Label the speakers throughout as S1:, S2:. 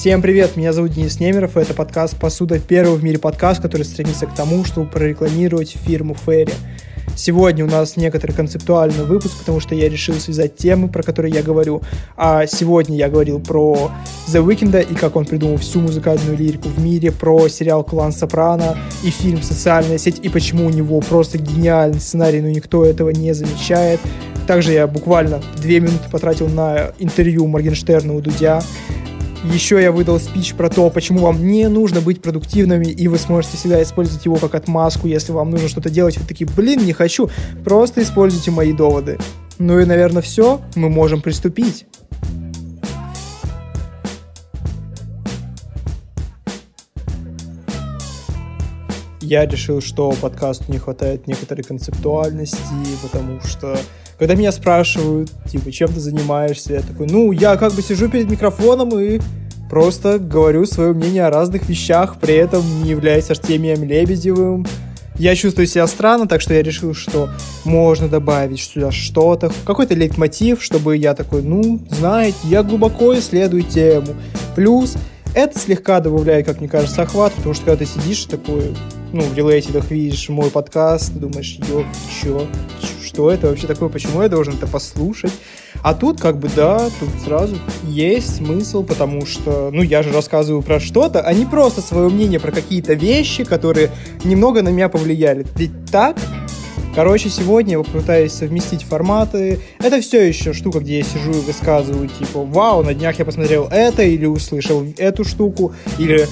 S1: Всем привет, меня зовут Денис Немеров, и это подкаст «Посуда», первый в мире подкаст, который стремится к тому, чтобы прорекламировать фирму Ферри. Сегодня у нас некоторый концептуальный выпуск, потому что я решил связать темы, про которые я говорю. А сегодня я говорил про The Weeknd и как он придумал всю музыкальную лирику в мире, про сериал «Клан Сопрано» и фильм «Социальная сеть», и почему у него просто гениальный сценарий, но никто этого не замечает. Также я буквально две минуты потратил на интервью Моргенштерна у Дудя. Еще я выдал спич про то, почему вам не нужно быть продуктивными, и вы сможете всегда использовать его как отмазку, если вам нужно что-то делать. Вы такие, блин, не хочу. Просто используйте мои доводы. Ну и, наверное, все. Мы можем приступить. Я решил, что подкасту не хватает некоторой концептуальности, потому что когда меня спрашивают, типа, чем ты занимаешься, я такой, ну, я как бы сижу перед микрофоном и просто говорю свое мнение о разных вещах, при этом не являясь Артемием Лебедевым. Я чувствую себя странно, так что я решил, что можно добавить сюда что-то, какой-то лейтмотив, чтобы я такой, ну, знаете, я глубоко исследую тему. Плюс это слегка добавляет, как мне кажется, охват, потому что когда ты сидишь такой, ну, в релейтидах видишь мой подкаст, думаешь, ё, чё, что это вообще такое, почему я должен это послушать. А тут как бы да, тут сразу есть смысл, потому что, ну, я же рассказываю про что-то, а не просто свое мнение про какие-то вещи, которые немного на меня повлияли. Ведь так Короче, сегодня я попытаюсь совместить форматы. Это все еще штука, где я сижу и высказываю, типа, вау, на днях я посмотрел это, или услышал эту штуку, или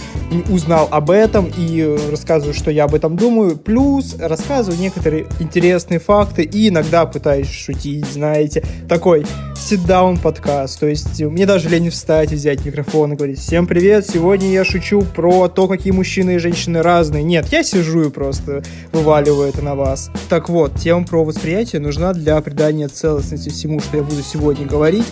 S1: узнал об этом, и рассказываю, что я об этом думаю. Плюс рассказываю некоторые интересные факты, и иногда пытаюсь шутить, знаете. Такой sit-down подкаст. То есть мне даже лень встать, взять микрофон и говорить, всем привет, сегодня я шучу про то, какие мужчины и женщины разные. Нет, я сижу и просто вываливаю это на вас. Так вот, тема про восприятие нужна для придания целостности всему, что я буду сегодня говорить,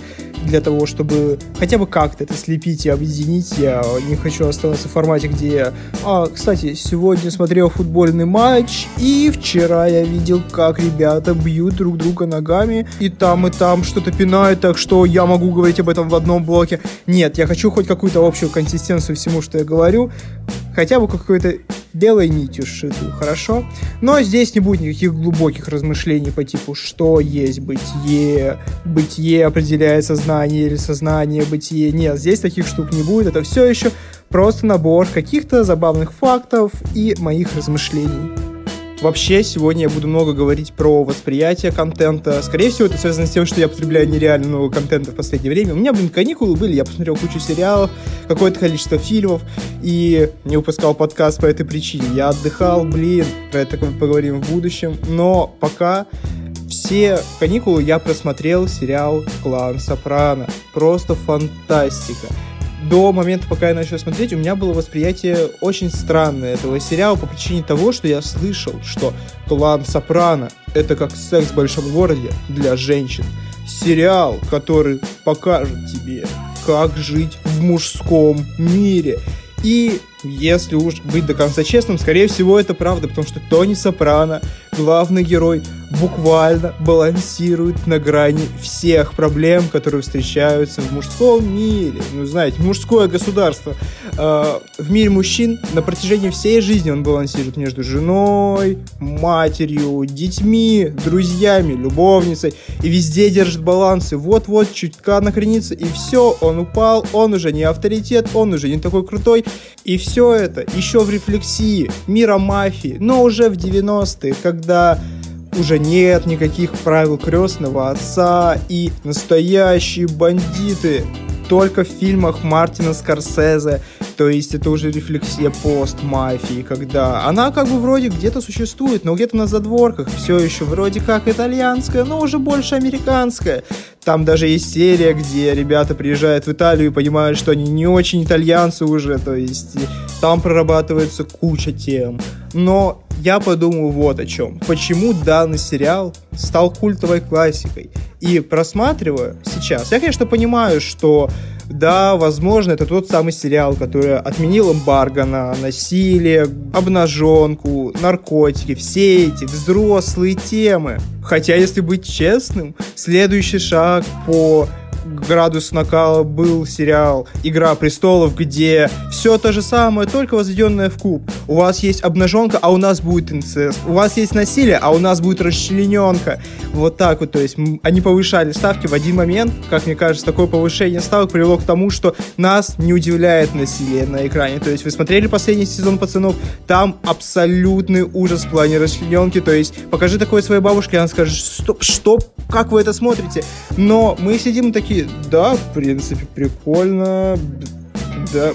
S1: для того, чтобы хотя бы как-то это слепить и объединить. Я не хочу оставаться в формате, где я... А, кстати, сегодня смотрел футбольный матч, и вчера я видел, как ребята бьют друг друга ногами, и там, и там что-то пинают, так что я могу говорить об этом в одном блоке. Нет, я хочу хоть какую-то общую консистенцию всему, что я говорю, хотя бы какой-то белой нитью сшитую, хорошо? Но здесь не будет никаких глубоких размышлений по типу, что есть бытие, бытие определяет сознание или сознание бытие. Нет, здесь таких штук не будет, это все еще просто набор каких-то забавных фактов и моих размышлений. Вообще, сегодня я буду много говорить про восприятие контента. Скорее всего, это связано с тем, что я потребляю нереально много контента в последнее время. У меня, блин, каникулы были, я посмотрел кучу сериалов, какое-то количество фильмов, и не выпускал подкаст по этой причине. Я отдыхал, блин, про это поговорим в будущем. Но пока все каникулы я просмотрел сериал «Клан Сопрано». Просто фантастика до момента, пока я начал смотреть, у меня было восприятие очень странное этого сериала по причине того, что я слышал, что клан Сопрано — это как секс в большом городе для женщин. Сериал, который покажет тебе, как жить в мужском мире. И если уж быть до конца честным, скорее всего это правда, потому что Тони Сопрано, главный герой, буквально балансирует на грани всех проблем, которые встречаются в мужском мире. Ну, знаете, мужское государство. Э, в мире мужчин на протяжении всей жизни он балансирует между женой, матерью, детьми, друзьями, любовницей. И везде держит баланс. И вот-вот чутка накренится, и все, он упал, он уже не авторитет, он уже не такой крутой. И все это еще в рефлексии мира мафии, но уже в 90-е, когда уже нет никаких правил крестного отца и настоящие бандиты только в фильмах Мартина Скорсезе, то есть это уже рефлексия пост-мафии, когда она как бы вроде где-то существует, но где-то на задворках, все еще вроде как итальянская, но уже больше американская. Там даже есть серия, где ребята приезжают в Италию и понимают, что они не очень итальянцы уже, то есть там прорабатывается куча тем. Но я подумал вот о чем. Почему данный сериал стал культовой классикой? И просматривая сейчас, я, конечно, понимаю, что да, возможно, это тот самый сериал, который отменил эмбарго на насилие, обнаженку, наркотики, все эти взрослые темы. Хотя, если быть честным, следующий шаг по градус накала был сериал «Игра престолов», где все то же самое, только возведенное в куб. У вас есть обнаженка, а у нас будет инцест. У вас есть насилие, а у нас будет расчлененка. Вот так вот, то есть они повышали ставки в один момент. Как мне кажется, такое повышение ставок привело к тому, что нас не удивляет насилие на экране. То есть вы смотрели последний сезон «Пацанов», там абсолютный ужас в плане расчлененки. То есть покажи такое своей бабушке, она скажет, стоп, что, как вы это смотрите? Но мы сидим такие, да, в принципе, прикольно, да,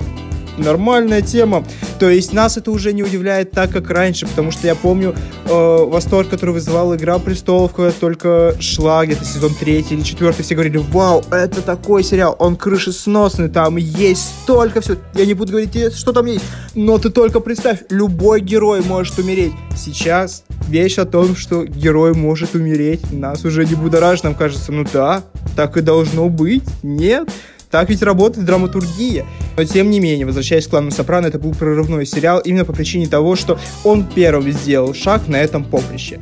S1: нормальная тема. То есть нас это уже не удивляет так, как раньше, потому что я помню э, восторг, который вызывала «Игра престолов», когда только шла где-то сезон третий или четвертый, все говорили, вау, это такой сериал, он крышесносный, там есть столько все. Я не буду говорить, что там есть, но ты только представь, любой герой может умереть. Сейчас вещь о том, что герой может умереть, нас уже не будоражит, нам кажется, ну да, так и должно быть, нет. Так ведь работает драматургия. Но тем не менее, возвращаясь к клану Сопрано, это был прорывной сериал именно по причине того, что он первым сделал шаг на этом поприще.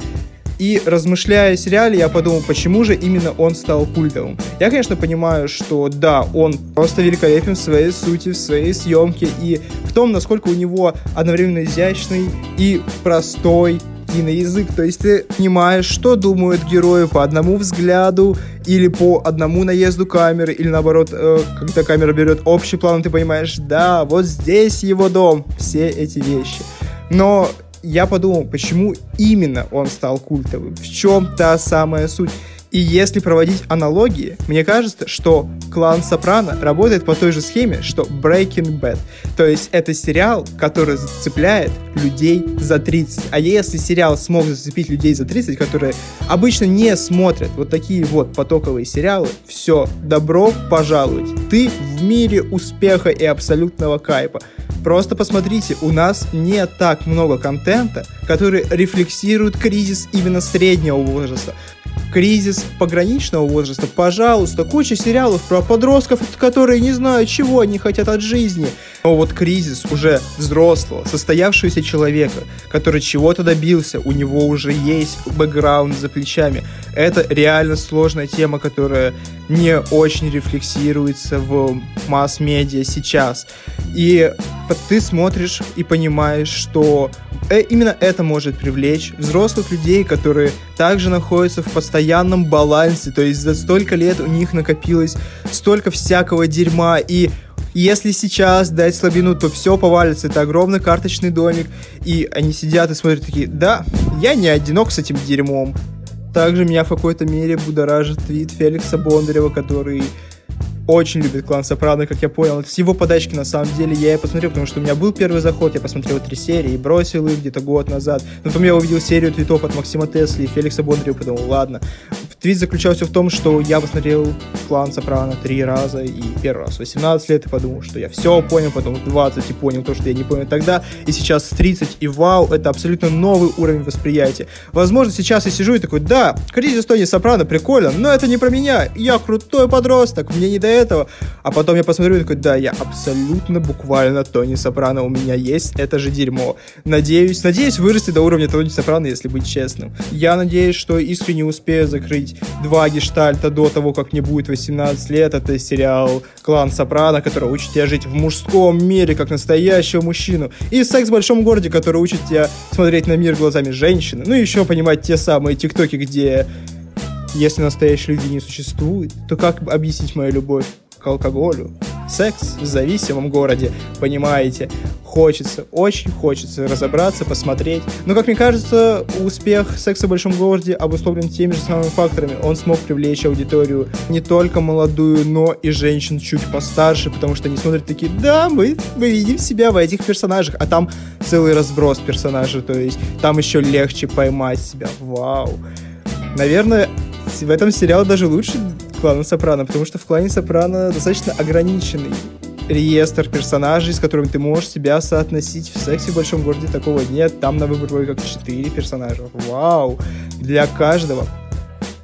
S1: И размышляя о сериале, я подумал, почему же именно он стал культовым. Я, конечно, понимаю, что да, он просто великолепен в своей сути, в своей съемке и в том, насколько у него одновременно изящный и простой киноязык. То есть ты понимаешь, что думают герои по одному взгляду или по одному наезду камеры, или наоборот, э, когда камера берет общий план, ты понимаешь, да, вот здесь его дом. Все эти вещи. Но я подумал, почему именно он стал культовым? В чем та самая суть? И если проводить аналогии, мне кажется, что клан Сопрано работает по той же схеме, что Breaking Bad. То есть это сериал, который зацепляет людей за 30. А если сериал смог зацепить людей за 30, которые обычно не смотрят вот такие вот потоковые сериалы, все, добро пожаловать. Ты в мире успеха и абсолютного кайпа. Просто посмотрите, у нас не так много контента, который рефлексирует кризис именно среднего возраста кризис пограничного возраста, пожалуйста, куча сериалов про подростков, которые не знают, чего они хотят от жизни. Но вот кризис уже взрослого, состоявшегося человека, который чего-то добился, у него уже есть бэкграунд за плечами. Это реально сложная тема, которая не очень рефлексируется в масс-медиа сейчас. И ты смотришь и понимаешь, что э, именно это может привлечь взрослых людей, которые также находятся в постоянном балансе, то есть за столько лет у них накопилось столько всякого дерьма, и если сейчас дать слабину, то все повалится. Это огромный карточный домик. И они сидят и смотрят такие, да, я не одинок с этим дерьмом. Также меня в какой-то мере будоражит твит Феликса Бондарева, который очень любит клан Сопрано, как я понял. С его подачки, на самом деле, я и посмотрел, потому что у меня был первый заход, я посмотрел три серии и бросил их где-то год назад. Но потом я увидел серию твитов от Максима Тесли и Феликса Бондарева, подумал, ладно. Твит заключался в том, что я посмотрел клан Сопрано три раза, и первый раз 18 лет, и подумал, что я все понял, потом 20 и понял то, что я не понял тогда, и сейчас 30, и вау, это абсолютно новый уровень восприятия. Возможно, сейчас я сижу и такой, да, кризис Тони Сопрано прикольно, но это не про меня, я крутой подросток, мне не до этого. А потом я посмотрю и такой, да, я абсолютно буквально Тони Сопрано, у меня есть это же дерьмо. Надеюсь, надеюсь вырасти до уровня Тони Сопрано, если быть честным. Я надеюсь, что искренне успею закрыть два гештальта до того, как мне будет 18 лет. Это сериал «Клан Сопрано», который учит тебя жить в мужском мире, как настоящего мужчину. И «Секс в большом городе», который учит тебя смотреть на мир глазами женщины. Ну и еще понимать те самые тиктоки, где если настоящей любви не существует, то как объяснить мою любовь к алкоголю? Секс в зависимом городе, понимаете? Хочется, очень хочется разобраться, посмотреть. Но, как мне кажется, успех секса в большом городе обусловлен теми же самыми факторами. Он смог привлечь аудиторию не только молодую, но и женщин чуть постарше, потому что они смотрят такие, да, мы, мы видим себя в этих персонажах, а там целый разброс персонажей, то есть там еще легче поймать себя. Вау. Наверное, в этом сериал даже лучше клана Сопрано, потому что в клане Сопрано достаточно ограниченный реестр персонажей, с которыми ты можешь себя соотносить. В сексе в большом городе такого нет. Там на выбор вроде как 4 персонажа. Вау! Для каждого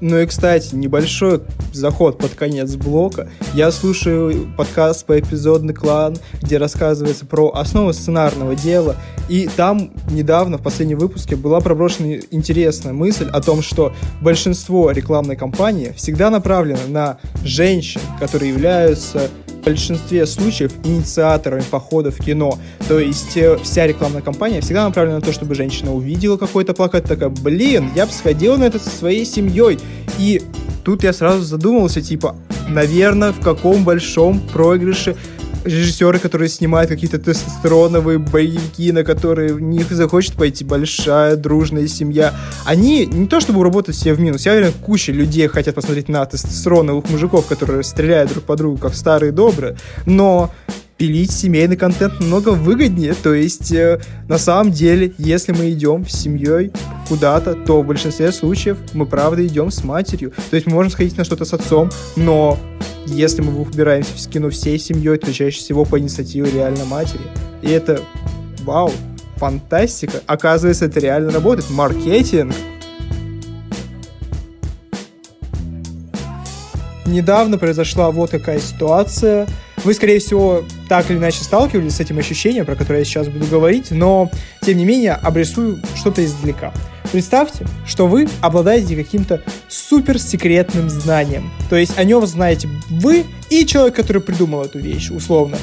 S1: Ну и, кстати, небольшой заход под конец блока. Я слушаю подкаст по эпизодный клан, где рассказывается про основы сценарного дела. И там недавно, в последнем выпуске, была проброшена интересная мысль о том, что большинство рекламной кампании всегда направлено на женщин, которые являются большинстве случаев инициаторами похода в кино. То есть э, вся рекламная кампания всегда направлена на то, чтобы женщина увидела какой-то плакат, такая, блин, я бы сходила на это со своей семьей. И тут я сразу задумался, типа, наверное, в каком большом проигрыше режиссеры, которые снимают какие-то тестостероновые боевики, на которые в них захочет пойти большая дружная семья, они не то чтобы работать все в минус, я уверен, куча людей хотят посмотреть на тестостероновых мужиков, которые стреляют друг по другу, как старые добрые, но пилить семейный контент намного выгоднее. То есть, э, на самом деле, если мы идем с семьей куда-то, то в большинстве случаев мы правда идем с матерью. То есть мы можем сходить на что-то с отцом, но если мы выбираемся в кино всей семьей, то чаще всего по инициативе реально матери. И это, вау, фантастика. Оказывается, это реально работает. Маркетинг. Недавно произошла вот какая ситуация. Вы, скорее всего, так или иначе сталкивались с этим ощущением, про которое я сейчас буду говорить, но, тем не менее, обрисую что-то издалека. Представьте, что вы обладаете каким-то суперсекретным знанием. То есть о нем знаете вы и человек, который придумал эту вещь, условно.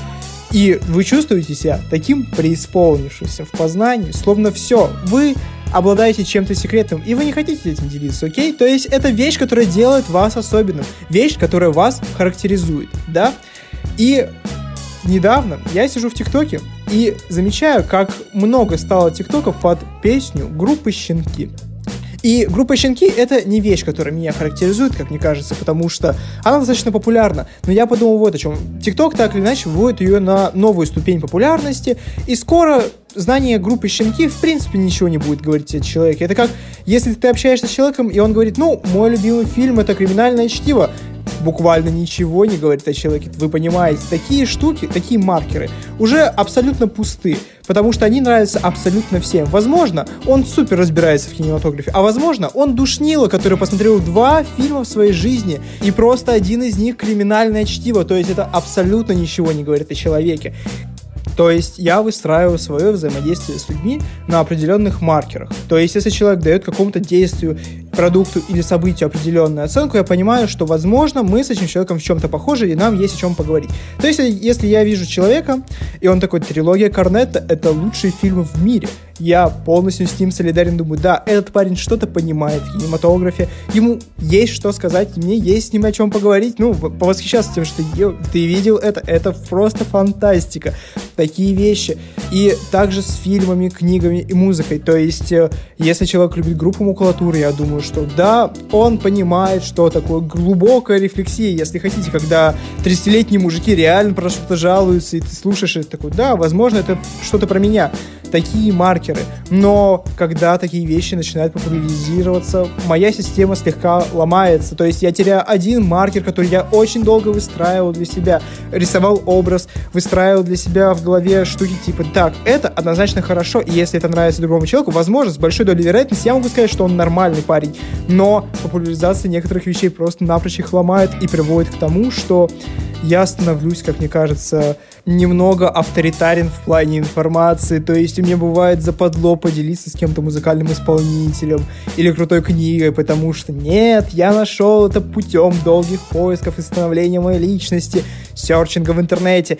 S1: И вы чувствуете себя таким преисполнившимся в познании, словно все, вы обладаете чем-то секретным, и вы не хотите этим делиться, окей? То есть это вещь, которая делает вас особенным, вещь, которая вас характеризует, да? И недавно я сижу в ТикТоке и замечаю, как много стало ТикТоков под песню группы «Щенки». И группа «Щенки» — это не вещь, которая меня характеризует, как мне кажется, потому что она достаточно популярна. Но я подумал вот о чем. ТикТок так или иначе вводит ее на новую ступень популярности, и скоро знание группы «Щенки» в принципе ничего не будет говорить о человеке. Это как, если ты общаешься с человеком, и он говорит, ну, мой любимый фильм — это «Криминальное чтиво», буквально ничего не говорит о человеке. Вы понимаете, такие штуки, такие маркеры уже абсолютно пусты, потому что они нравятся абсолютно всем. Возможно, он супер разбирается в кинематографе, а возможно, он душнило, который посмотрел два фильма в своей жизни, и просто один из них криминальное чтиво, то есть это абсолютно ничего не говорит о человеке. То есть я выстраиваю свое взаимодействие с людьми на определенных маркерах. То есть если человек дает какому-то действию, продукту или событию определенную оценку, я понимаю, что, возможно, мы с этим человеком в чем-то похожи, и нам есть о чем поговорить. То есть если я вижу человека, и он такой, трилогия Корнетта — это лучшие фильмы в мире, я полностью с ним солидарен, думаю, да, этот парень что-то понимает в кинематографе, ему есть что сказать, мне есть с ним о чем поговорить, ну, повосхищаться тем, что ты видел это, это просто фантастика, такие вещи. И также с фильмами, книгами и музыкой, то есть э, если человек любит группу макулатуры, я думаю, что да, он понимает, что такое глубокая рефлексия, если хотите, когда 30-летние мужики реально про что-то жалуются, и ты слушаешь это такой, да, возможно, это что-то про меня такие маркеры. Но когда такие вещи начинают популяризироваться, моя система слегка ломается. То есть я теряю один маркер, который я очень долго выстраивал для себя. Рисовал образ, выстраивал для себя в голове штуки типа так, это однозначно хорошо, и если это нравится другому человеку, возможно, с большой долей вероятности я могу сказать, что он нормальный парень. Но популяризация некоторых вещей просто напрочь их ломает и приводит к тому, что я становлюсь, как мне кажется, немного авторитарен в плане информации. То есть у меня бывает западло поделиться с кем-то музыкальным исполнителем или крутой книгой, потому что нет, я нашел это путем долгих поисков и становления моей личности, серчинга в интернете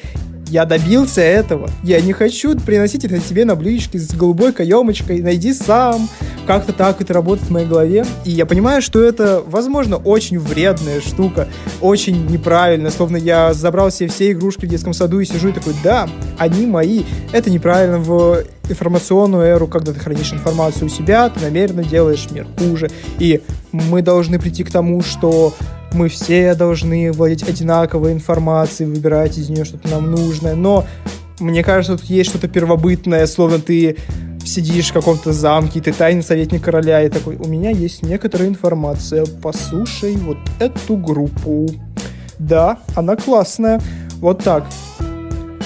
S1: я добился этого. Я не хочу приносить это тебе на блюдечке с голубой каемочкой. Найди сам. Как-то так это работает в моей голове. И я понимаю, что это, возможно, очень вредная штука. Очень неправильно. Словно я забрал себе все игрушки в детском саду и сижу и такой, да, они мои. Это неправильно в информационную эру, когда ты хранишь информацию у себя, ты намеренно делаешь мир хуже. И мы должны прийти к тому, что мы все должны владеть одинаковой информацией, выбирать из нее что-то нам нужное, но мне кажется, тут есть что-то первобытное, словно ты сидишь в каком-то замке, ты тайный советник короля, и такой, у меня есть некоторая информация, послушай вот эту группу. Да, она классная. Вот так.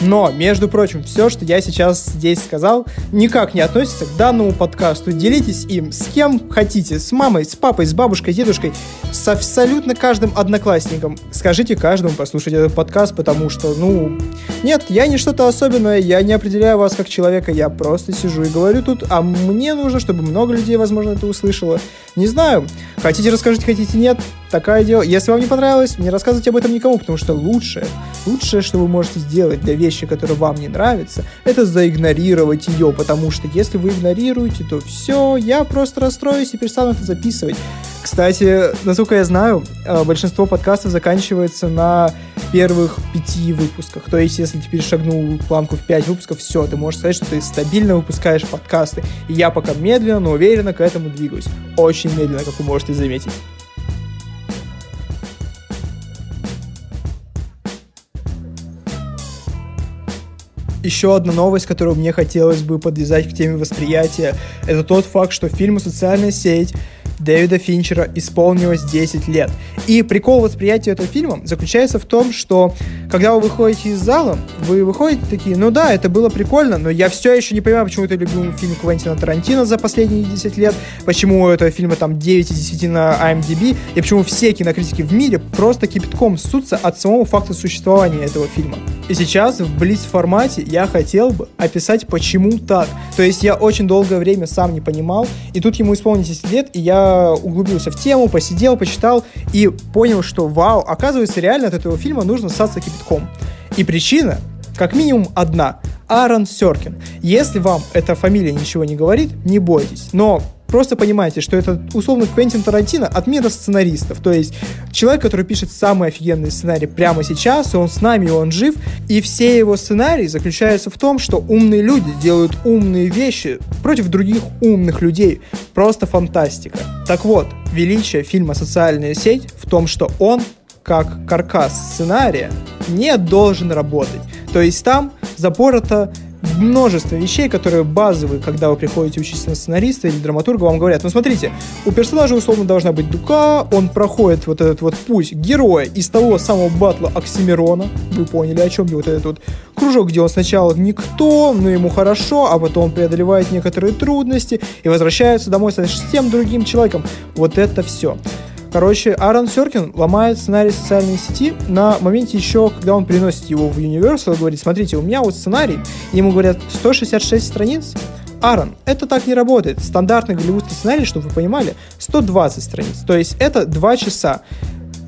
S1: Но, между прочим, все, что я сейчас здесь сказал, никак не относится к данному подкасту. Делитесь им с кем хотите, с мамой, с папой, с бабушкой, с дедушкой, с абсолютно каждым одноклассником. Скажите каждому послушать этот подкаст, потому что, ну, нет, я не что-то особенное, я не определяю вас как человека, я просто сижу и говорю тут, а мне нужно, чтобы много людей, возможно, это услышало. Не знаю, хотите расскажите, хотите нет, такая дело. Если вам не понравилось, не рассказывайте об этом никому, потому что лучшее, лучшее, что вы можете сделать для вещи, которые вам не нравятся, это заигнорировать ее, потому что если вы игнорируете, то все, я просто расстроюсь и перестану это записывать. Кстати, насколько я знаю, э, большинство подкастов заканчивается на первых пяти выпусках. То есть, если ты перешагнул планку в пять выпусков, все, ты можешь сказать, что ты стабильно выпускаешь подкасты. И я пока медленно, но уверенно к этому двигаюсь. Очень медленно, как вы можете заметить. еще одна новость, которую мне хотелось бы подвязать к теме восприятия, это тот факт, что фильм «Социальная сеть» Дэвида Финчера исполнилось 10 лет. И прикол восприятия этого фильма заключается в том, что когда вы выходите из зала, вы выходите такие, ну да, это было прикольно, но я все еще не понимаю, почему это любимый фильм Квентина Тарантино за последние 10 лет, почему у этого фильма там 9 из 10 на IMDb, и почему все кинокритики в мире просто кипятком ссутся от самого факта существования этого фильма. И сейчас в Блиц формате я хотел бы описать, почему так. То есть я очень долгое время сам не понимал, и тут ему исполнилось 10 лет, и я углубился в тему, посидел, почитал, и понял, что вау, оказывается, реально от этого фильма нужно ссаться кипятком. И причина, как минимум, одна. Аарон Серкин. Если вам эта фамилия ничего не говорит, не бойтесь. Но просто понимайте, что это условно Квентин Тарантино от мира сценаристов. То есть человек, который пишет самый офигенный сценарий прямо сейчас, и он с нами, и он жив. И все его сценарии заключаются в том, что умные люди делают умные вещи против других умных людей. Просто фантастика. Так вот, величие фильма «Социальная сеть» в том, что он как каркас сценария не должен работать. То есть там запорото множество вещей, которые базовые, когда вы приходите учиться на сценариста или драматурга, вам говорят, ну смотрите, у персонажа условно должна быть дука, он проходит вот этот вот путь героя из того самого батла Оксимирона, вы поняли, о чем я, вот этот вот кружок, где он сначала никто, но ему хорошо, а потом он преодолевает некоторые трудности и возвращается домой совсем другим человеком. Вот это все. Короче, Аарон Серкин ломает сценарий социальной сети на моменте еще, когда он приносит его в Universal говорит, смотрите, у меня вот сценарий, и ему говорят 166 страниц, Аарон, это так не работает. Стандартный голливудский сценарий, чтобы вы понимали, 120 страниц. То есть это 2 часа.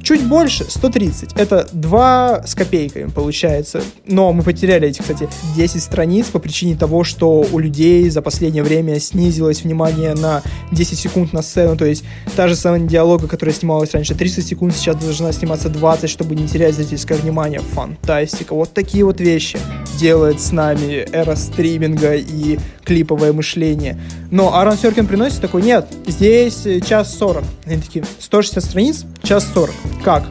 S1: Чуть больше, 130. Это 2 с копейками получается. Но мы потеряли эти, кстати, 10 страниц по причине того, что у людей за последнее время снизилось внимание на 10 секунд на сцену. То есть та же самая диалога, которая снималась раньше 30 секунд, сейчас должна сниматься 20, чтобы не терять зрительское внимание. Фантастика. Вот такие вот вещи делает с нами эра стриминга и клиповое мышление. Но Аарон Серкин приносит такой, нет, здесь час 40. Они такие, 160 страниц, час 40. Как?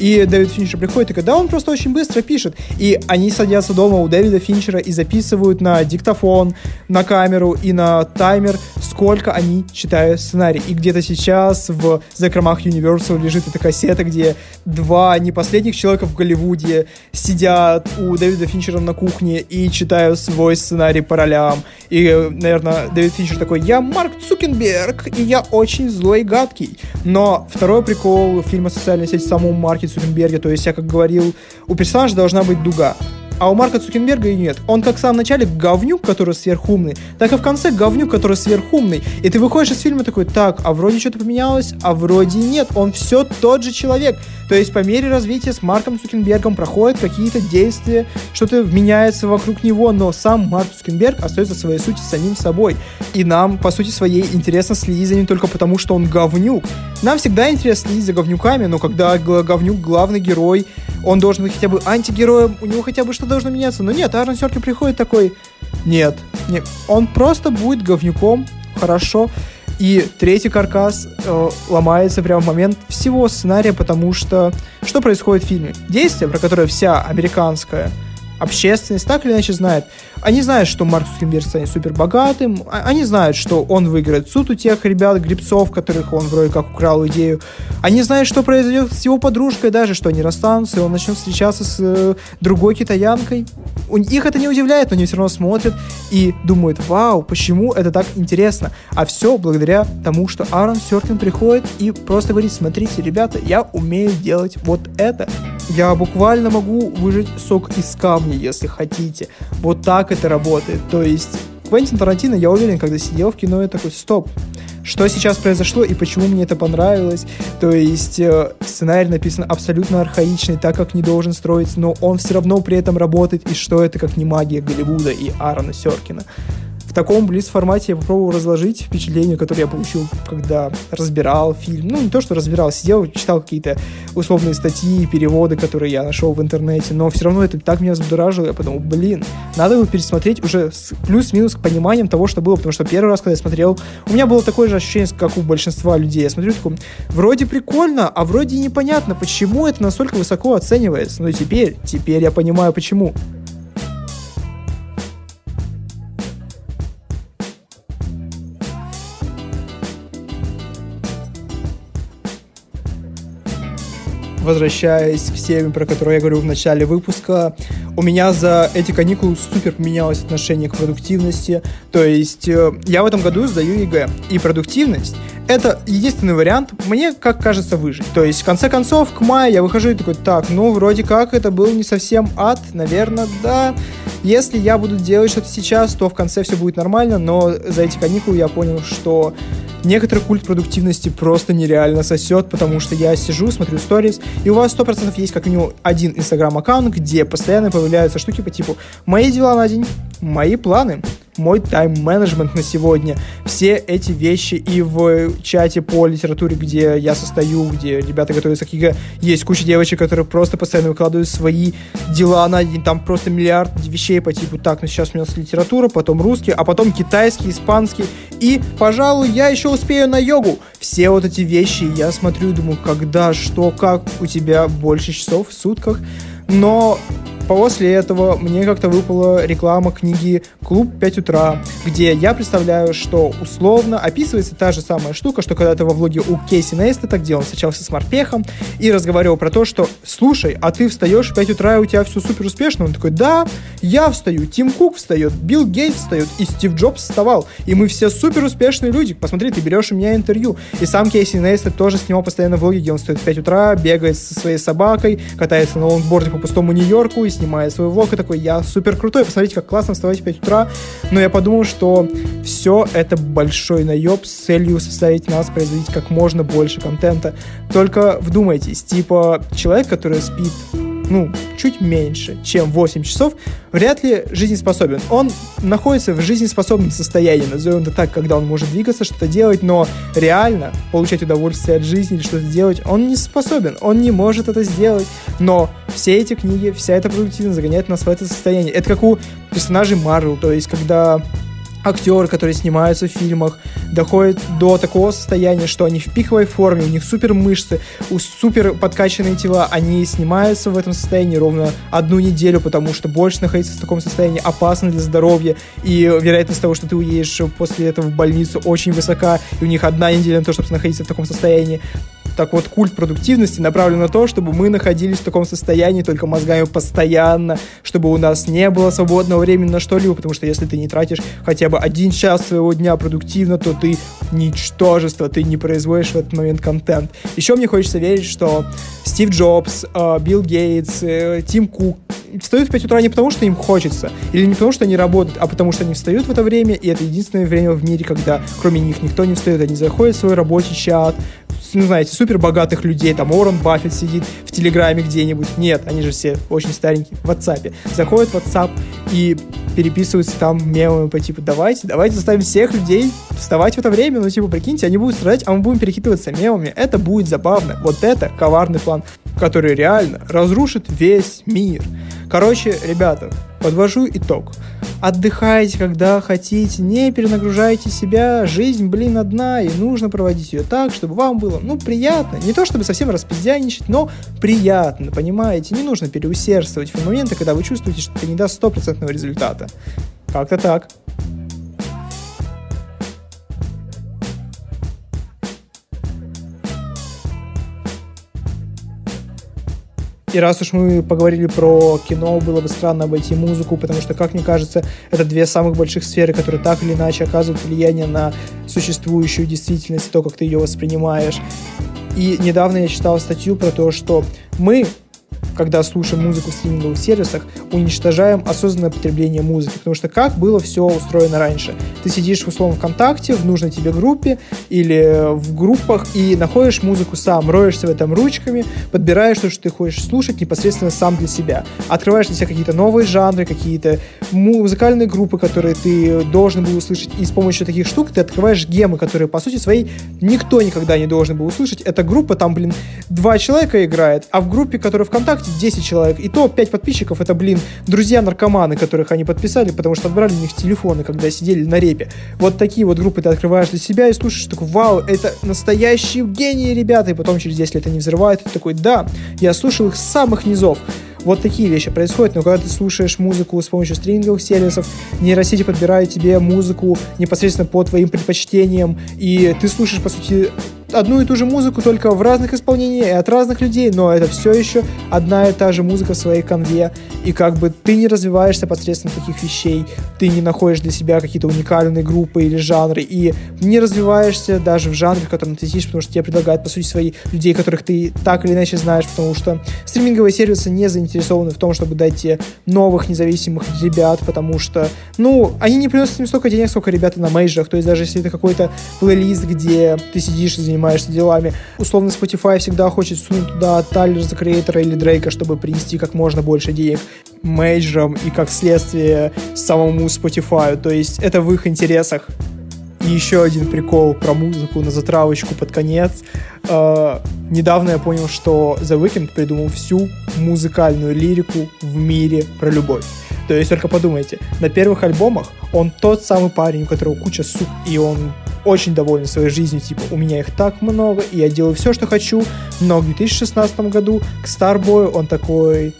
S1: И Дэвид Финчер приходит и говорит, да, он просто очень быстро пишет. И они садятся дома у Дэвида Финчера и записывают на диктофон, на камеру и на таймер, сколько они читают сценарий. И где-то сейчас в закромах Universal лежит эта кассета, где два не последних человека в Голливуде сидят у Дэвида Финчера на кухне и читают свой сценарий по ролям. И, наверное, Дэвид Финчер такой, я Марк Цукенберг, и я очень злой и гадкий. Но второй прикол фильма «Социальная сеть» самому Марке Цукенберге, то есть я как говорил, у персонажа должна быть дуга а у Марка Цукенберга и нет. Он как в самом начале говнюк, который сверхумный, так и в конце говнюк, который сверхумный. И ты выходишь из фильма такой, так, а вроде что-то поменялось, а вроде нет. Он все тот же человек. То есть по мере развития с Марком Цукенбергом проходят какие-то действия, что-то меняется вокруг него, но сам Марк Цукенберг остается в своей сути самим собой. И нам, по сути своей, интересно следить за ним только потому, что он говнюк. Нам всегда интересно следить за говнюками, но когда говнюк главный герой, он должен быть хотя бы антигероем, у него хотя бы что должно меняться. Но нет, Аарон Сёркин приходит такой, нет, нет, он просто будет говнюком, хорошо. И третий каркас э, ломается прямо в момент всего сценария, потому что что происходит в фильме? Действие, про которое вся американская общественность так или иначе знает. Они знают, что Марк Цукерберг станет супер богатым, а, они знают, что он выиграет суд у тех ребят, грибцов, которых он вроде как украл идею. Они знают, что произойдет с его подружкой даже, что они расстанутся, и он начнет встречаться с э, другой китаянкой. У, их это не удивляет, но они все равно смотрят и думают, вау, почему это так интересно? А все благодаря тому, что Аарон Сёркин приходит и просто говорит, смотрите, ребята, я умею делать вот это. Я буквально могу выжать сок из камня, если хотите. Вот так это работает. То есть Квентин Тарантино, я уверен, когда сидел в кино, я такой, стоп, что сейчас произошло и почему мне это понравилось. То есть э, сценарий написан абсолютно архаичный, так как не должен строиться, но он все равно при этом работает, и что это как не магия Голливуда и Аарона Серкина в таком близ-формате я попробовал разложить впечатление, которое я получил, когда разбирал фильм. Ну, не то, что разбирал, сидел, читал какие-то условные статьи, переводы, которые я нашел в интернете, но все равно это так меня взбудоражило, я подумал, блин, надо его пересмотреть уже с плюс-минус к пониманием того, что было, потому что первый раз, когда я смотрел, у меня было такое же ощущение, как у большинства людей. Я смотрю, такой, вроде прикольно, а вроде непонятно, почему это настолько высоко оценивается. Но теперь, теперь я понимаю, почему. Возвращаясь к теме, про которую я говорю в начале выпуска, у меня за эти каникулы супер поменялось отношение к продуктивности. То есть э, я в этом году сдаю ЕГЭ. И продуктивность — это единственный вариант, мне, как кажется, выжить. То есть, в конце концов, к маю я выхожу и такой, так, ну, вроде как, это был не совсем ад, наверное, да. Если я буду делать что-то сейчас, то в конце все будет нормально, но за эти каникулы я понял, что некоторый культ продуктивности просто нереально сосет, потому что я сижу, смотрю сторис, и у вас 100% есть как минимум один инстаграм-аккаунт, где постоянно появляются штуки по типу «Мои дела на день», «Мои планы», мой тайм-менеджмент на сегодня. Все эти вещи и в чате по литературе, где я состою, где ребята готовятся к ЕГЭ, есть куча девочек, которые просто постоянно выкладывают свои дела на день, там просто миллиард вещей по типу, так, ну сейчас у нас литература, потом русский, а потом китайский, испанский, и, пожалуй, я еще успею на йогу. Все вот эти вещи я смотрю и думаю, когда, что, как, у тебя больше часов в сутках, но после этого мне как-то выпала реклама книги «Клуб 5 утра», где я представляю, что условно описывается та же самая штука, что когда-то во влоге у Кейси Нейстета, где он встречался с морпехом и разговаривал про то, что «Слушай, а ты встаешь в 5 утра, и у тебя все супер успешно?» Он такой «Да, я встаю, Тим Кук встает, Билл Гейтс встает, и Стив Джобс вставал, и мы все супер успешные люди. Посмотри, ты берешь у меня интервью». И сам Кейси Нейстет тоже снимал постоянно влоги, где он встает в 5 утра, бегает со своей собакой, катается на лонгборде по пустому Нью-Йорку и снимает свой влог, и такой, я супер крутой, посмотрите, как классно вставать в 5 утра. Но я подумал, что все это большой наеб с целью составить нас производить как можно больше контента. Только вдумайтесь, типа, человек, который спит ну, чуть меньше, чем 8 часов, вряд ли жизнеспособен. Он находится в жизнеспособном состоянии, назовем это так, когда он может двигаться, что-то делать, но реально получать удовольствие от жизни или что-то делать, он не способен, он не может это сделать. Но все эти книги, вся эта продуктивность загоняет нас в это состояние. Это как у персонажей Марвел, то есть когда актеры, которые снимаются в фильмах, доходят до такого состояния, что они в пиковой форме, у них супер мышцы, у супер подкачанные тела, они снимаются в этом состоянии ровно одну неделю, потому что больше находиться в таком состоянии опасно для здоровья, и вероятность того, что ты уедешь после этого в больницу очень высока, и у них одна неделя на то, чтобы находиться в таком состоянии. Так вот, культ продуктивности направлен на то, чтобы мы находились в таком состоянии только мозгами постоянно, чтобы у нас не было свободного времени на что-либо, потому что если ты не тратишь хотя бы один час своего дня продуктивно, то ты ничтожество, ты не производишь в этот момент контент. Еще мне хочется верить, что Стив Джобс, э, Билл Гейтс, э, Тим Кук встают в 5 утра не потому, что им хочется, или не потому, что они работают, а потому, что они встают в это время, и это единственное время в мире, когда кроме них никто не встает, они заходят в свой рабочий чат, ну, знаете, супер богатых людей, там Уоррен Баффет сидит в Телеграме где-нибудь. Нет, они же все очень старенькие, в WhatsApp. Заходят в WhatsApp и переписываются там мемами по типу «давайте, давайте заставим всех людей вставать в это время». Ну, типа, прикиньте, они будут страдать, а мы будем перекидываться мемами. Это будет забавно. Вот это коварный план, который реально разрушит весь мир. Короче, ребята, подвожу итог. Отдыхайте, когда хотите, не перенагружайте себя. Жизнь, блин, одна, и нужно проводить ее так, чтобы вам было, ну, приятно. Не то, чтобы совсем распиздяничать, но приятно, понимаете? Не нужно переусердствовать в моменты, когда вы чувствуете, что это не даст стопроцентного результата. Как-то так. И раз уж мы поговорили про кино, было бы странно обойти музыку, потому что, как мне кажется, это две самых больших сферы, которые так или иначе оказывают влияние на существующую действительность, то, как ты ее воспринимаешь. И недавно я читал статью про то, что мы когда слушаем музыку в стриминговых сервисах, уничтожаем осознанное потребление музыки. Потому что как было все устроено раньше? Ты сидишь в условном ВКонтакте, в нужной тебе группе или в группах и находишь музыку сам, роешься в этом ручками, подбираешь то, что ты хочешь слушать непосредственно сам для себя. Открываешь для себя какие-то новые жанры, какие-то музыкальные группы, которые ты должен был услышать. И с помощью таких штук ты открываешь гемы, которые, по сути своей, никто никогда не должен был услышать. Эта группа, там, блин, два человека играет, а в группе, которая ВКонтакте, 10 человек. И то 5 подписчиков это, блин, друзья-наркоманы, которых они подписали, потому что отбрали у них телефоны, когда сидели на репе. Вот такие вот группы ты открываешь для себя и слушаешь, такой, вау, это настоящие гении ребята. И потом через 10 лет они взрывают, и ты такой, да, я слушал их с самых низов. Вот такие вещи происходят, но когда ты слушаешь музыку с помощью стриминговых сервисов, нейросети подбирают тебе музыку непосредственно по твоим предпочтениям, и ты слушаешь, по сути, одну и ту же музыку, только в разных исполнениях и от разных людей, но это все еще одна и та же музыка в своей конве, и как бы ты не развиваешься посредством таких вещей, ты не находишь для себя какие-то уникальные группы или жанры, и не развиваешься даже в жанре, в котором ты сидишь, потому что тебе предлагают, по сути, свои людей, которых ты так или иначе знаешь, потому что стриминговые сервисы не заинтересованы в том, чтобы дать тебе новых независимых ребят, потому что, ну, они не приносят им столько денег, сколько ребята на мейджах, то есть даже если это какой-то плейлист, где ты сидишь и занимаешься занимаешься делами. Условно, Spotify всегда хочет сунуть туда Тайлер за Креатора или Дрейка, чтобы принести как можно больше денег мейджерам и как следствие самому Spotify. То есть это в их интересах. И еще один прикол про музыку на затравочку под конец. Э, недавно я понял, что The Weeknd придумал всю музыкальную лирику в мире про любовь. То есть только подумайте, на первых альбомах он тот самый парень, у которого куча сук, и он очень доволен своей жизнью, типа, у меня их так много, и я делаю все, что хочу, но в 2016 году к Starboy он такой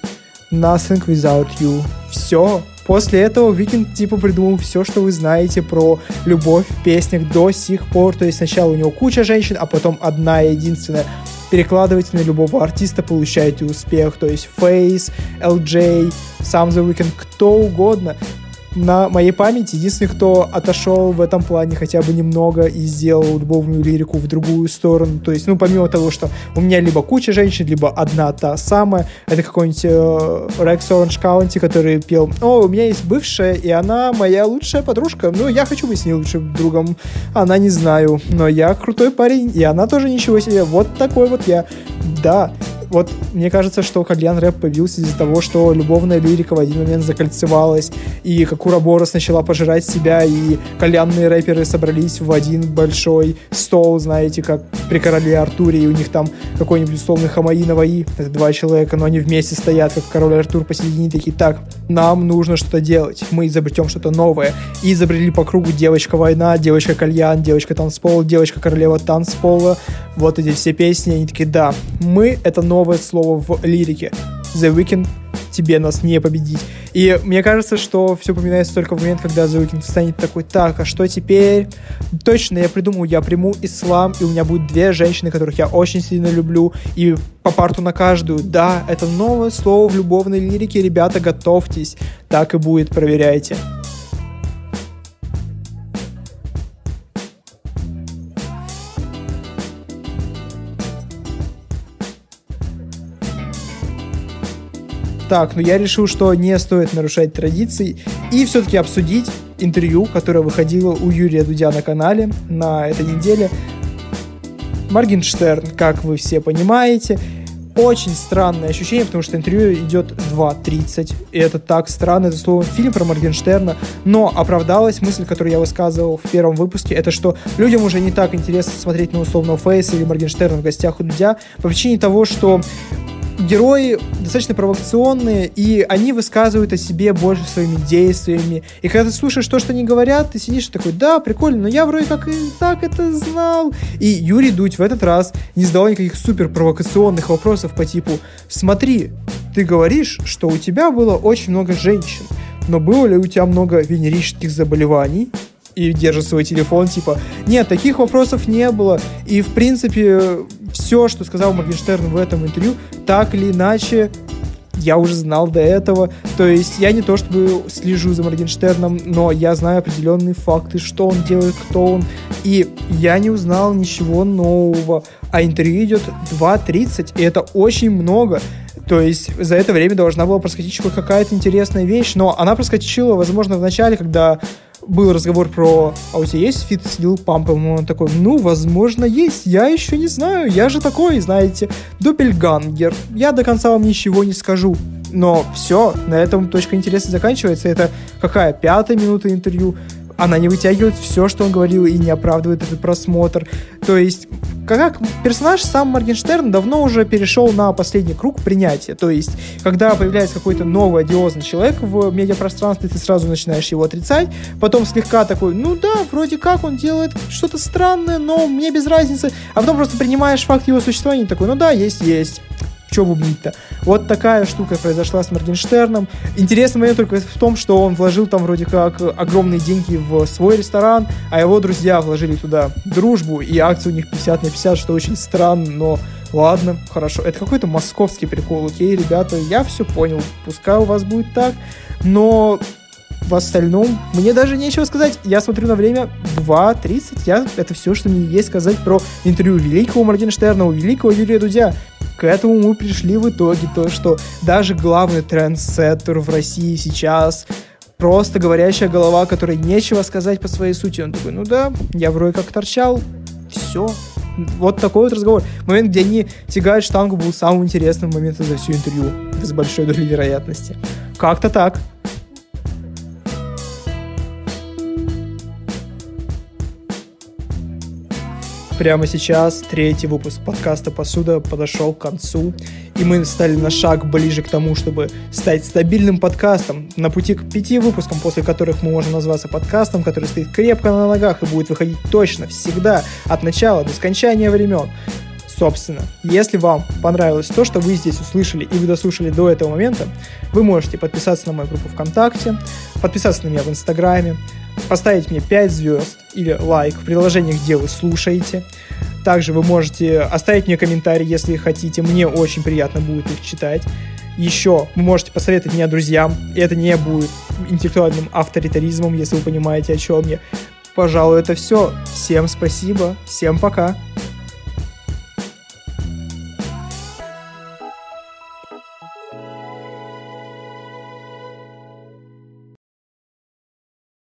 S1: Nothing without you. Все. После этого Викинг типа придумал все, что вы знаете про любовь в песнях до сих пор. То есть сначала у него куча женщин, а потом одна единственная. Перекладывайте на любого артиста, получаете успех. То есть Face, LJ, сам The Weeknd, кто угодно на моей памяти единственный, кто отошел в этом плане хотя бы немного и сделал любовную лирику в другую сторону. То есть, ну, помимо того, что у меня либо куча женщин, либо одна та самая, это какой-нибудь э, Rex Orange County, который пел «О, у меня есть бывшая, и она моя лучшая подружка. Ну, я хочу быть с ней лучшим другом. Она не знаю, но я крутой парень, и она тоже ничего себе. Вот такой вот я. Да, вот мне кажется, что кальян рэп появился из-за того, что любовная лирика в один момент закольцевалась, и как Ураборос начала пожирать себя, и кальянные рэперы собрались в один большой стол, знаете, как при короле Артуре, и у них там какой-нибудь условный Хамаи Наваи, это два человека, но они вместе стоят, как король Артур посередине, такие, так, нам нужно что-то делать, мы изобретем что-то новое. И изобрели по кругу девочка-война, девочка-кальян, девочка-танцпол, девочка-королева танцпола, вот эти все песни, они такие, да, мы — это новое слово в лирике. The Weeknd тебе нас не победить. И мне кажется, что все упоминается только в момент, когда The Weeknd станет такой, так, а что теперь? Точно, я придумал, я приму ислам, и у меня будет две женщины, которых я очень сильно люблю, и по парту на каждую. Да, это новое слово в любовной лирике, ребята, готовьтесь. Так и будет, проверяйте. Так, но я решил, что не стоит нарушать традиции и все-таки обсудить интервью, которое выходило у Юрия Дудя на канале на этой неделе. Моргенштерн, как вы все понимаете, очень странное ощущение, потому что интервью идет 2.30, и это так странно, это слово фильм про Моргенштерна, но оправдалась мысль, которую я высказывал в первом выпуске, это что людям уже не так интересно смотреть на условного Фейса или Моргенштерна в гостях у Дудя, по причине того, что герои достаточно провокационные, и они высказывают о себе больше своими действиями. И когда ты слушаешь то, что они говорят, ты сидишь такой, да, прикольно, но я вроде как и так это знал. И Юрий Дудь в этот раз не задавал никаких супер провокационных вопросов по типу, смотри, ты говоришь, что у тебя было очень много женщин, но было ли у тебя много венерических заболеваний? И держит свой телефон, типа, нет, таких вопросов не было. И, в принципе, все, что сказал Моргенштерн в этом интервью, так или иначе я уже знал до этого. То есть я не то чтобы слежу за Моргенштерном, но я знаю определенные факты, что он делает, кто он. И я не узнал ничего нового. А интервью идет 2.30, и это очень много. То есть за это время должна была проскочить какая-то интересная вещь, но она проскочила, возможно, в начале, когда был разговор про, а у тебя есть feat с Лил Пампом? Он такой, ну, возможно, есть, я еще не знаю, я же такой, знаете, дупельгангер. Я до конца вам ничего не скажу. Но все, на этом точка интереса заканчивается. Это какая, пятая минута интервью? Она не вытягивает все, что он говорил, и не оправдывает этот просмотр. То есть, как персонаж сам Моргенштерн давно уже перешел на последний круг принятия. То есть, когда появляется какой-то новый одиозный человек в медиапространстве, ты сразу начинаешь его отрицать, потом слегка такой, ну да, вроде как он делает что-то странное, но мне без разницы, а потом просто принимаешь факт его существования, такой, ну да, есть, есть что бубнить-то? Вот такая штука произошла с Моргенштерном. Интересный момент только в том, что он вложил там вроде как огромные деньги в свой ресторан, а его друзья вложили туда дружбу, и акции у них 50 на 50, что очень странно, но ладно, хорошо. Это какой-то московский прикол, окей, ребята, я все понял, пускай у вас будет так, но в остальном мне даже нечего сказать. Я смотрю на время 2.30. Я, это все, что мне есть сказать про интервью великого Моргенштерна, у великого Юрия Дудя к этому мы пришли в итоге, то, что даже главный трендсеттер в России сейчас просто говорящая голова, которой нечего сказать по своей сути. Он такой, ну да, я вроде как торчал, все. Вот такой вот разговор. Момент, где они тягают штангу, был самым интересным моментом за всю интервью. С большой долей вероятности. Как-то так. Прямо сейчас. Третий выпуск подкаста «Посуда» подошел к концу, и мы стали на шаг ближе к тому, чтобы стать стабильным подкастом. На пути к пяти выпускам, после которых мы можем назваться подкастом, который стоит крепко на ногах и будет выходить точно, всегда, от начала до скончания времен. Собственно, если вам понравилось то, что вы здесь услышали и вы дослушали до этого момента, вы можете подписаться на мою группу ВКонтакте, подписаться на меня в Инстаграме, поставить мне 5 звезд или лайк в приложениях, где вы слушаете. Также вы можете оставить мне комментарий, если хотите. Мне очень приятно будет их читать. Еще вы можете посоветовать меня друзьям. Это не будет интеллектуальным авторитаризмом, если вы понимаете, о чем я. Пожалуй, это все. Всем спасибо. Всем пока.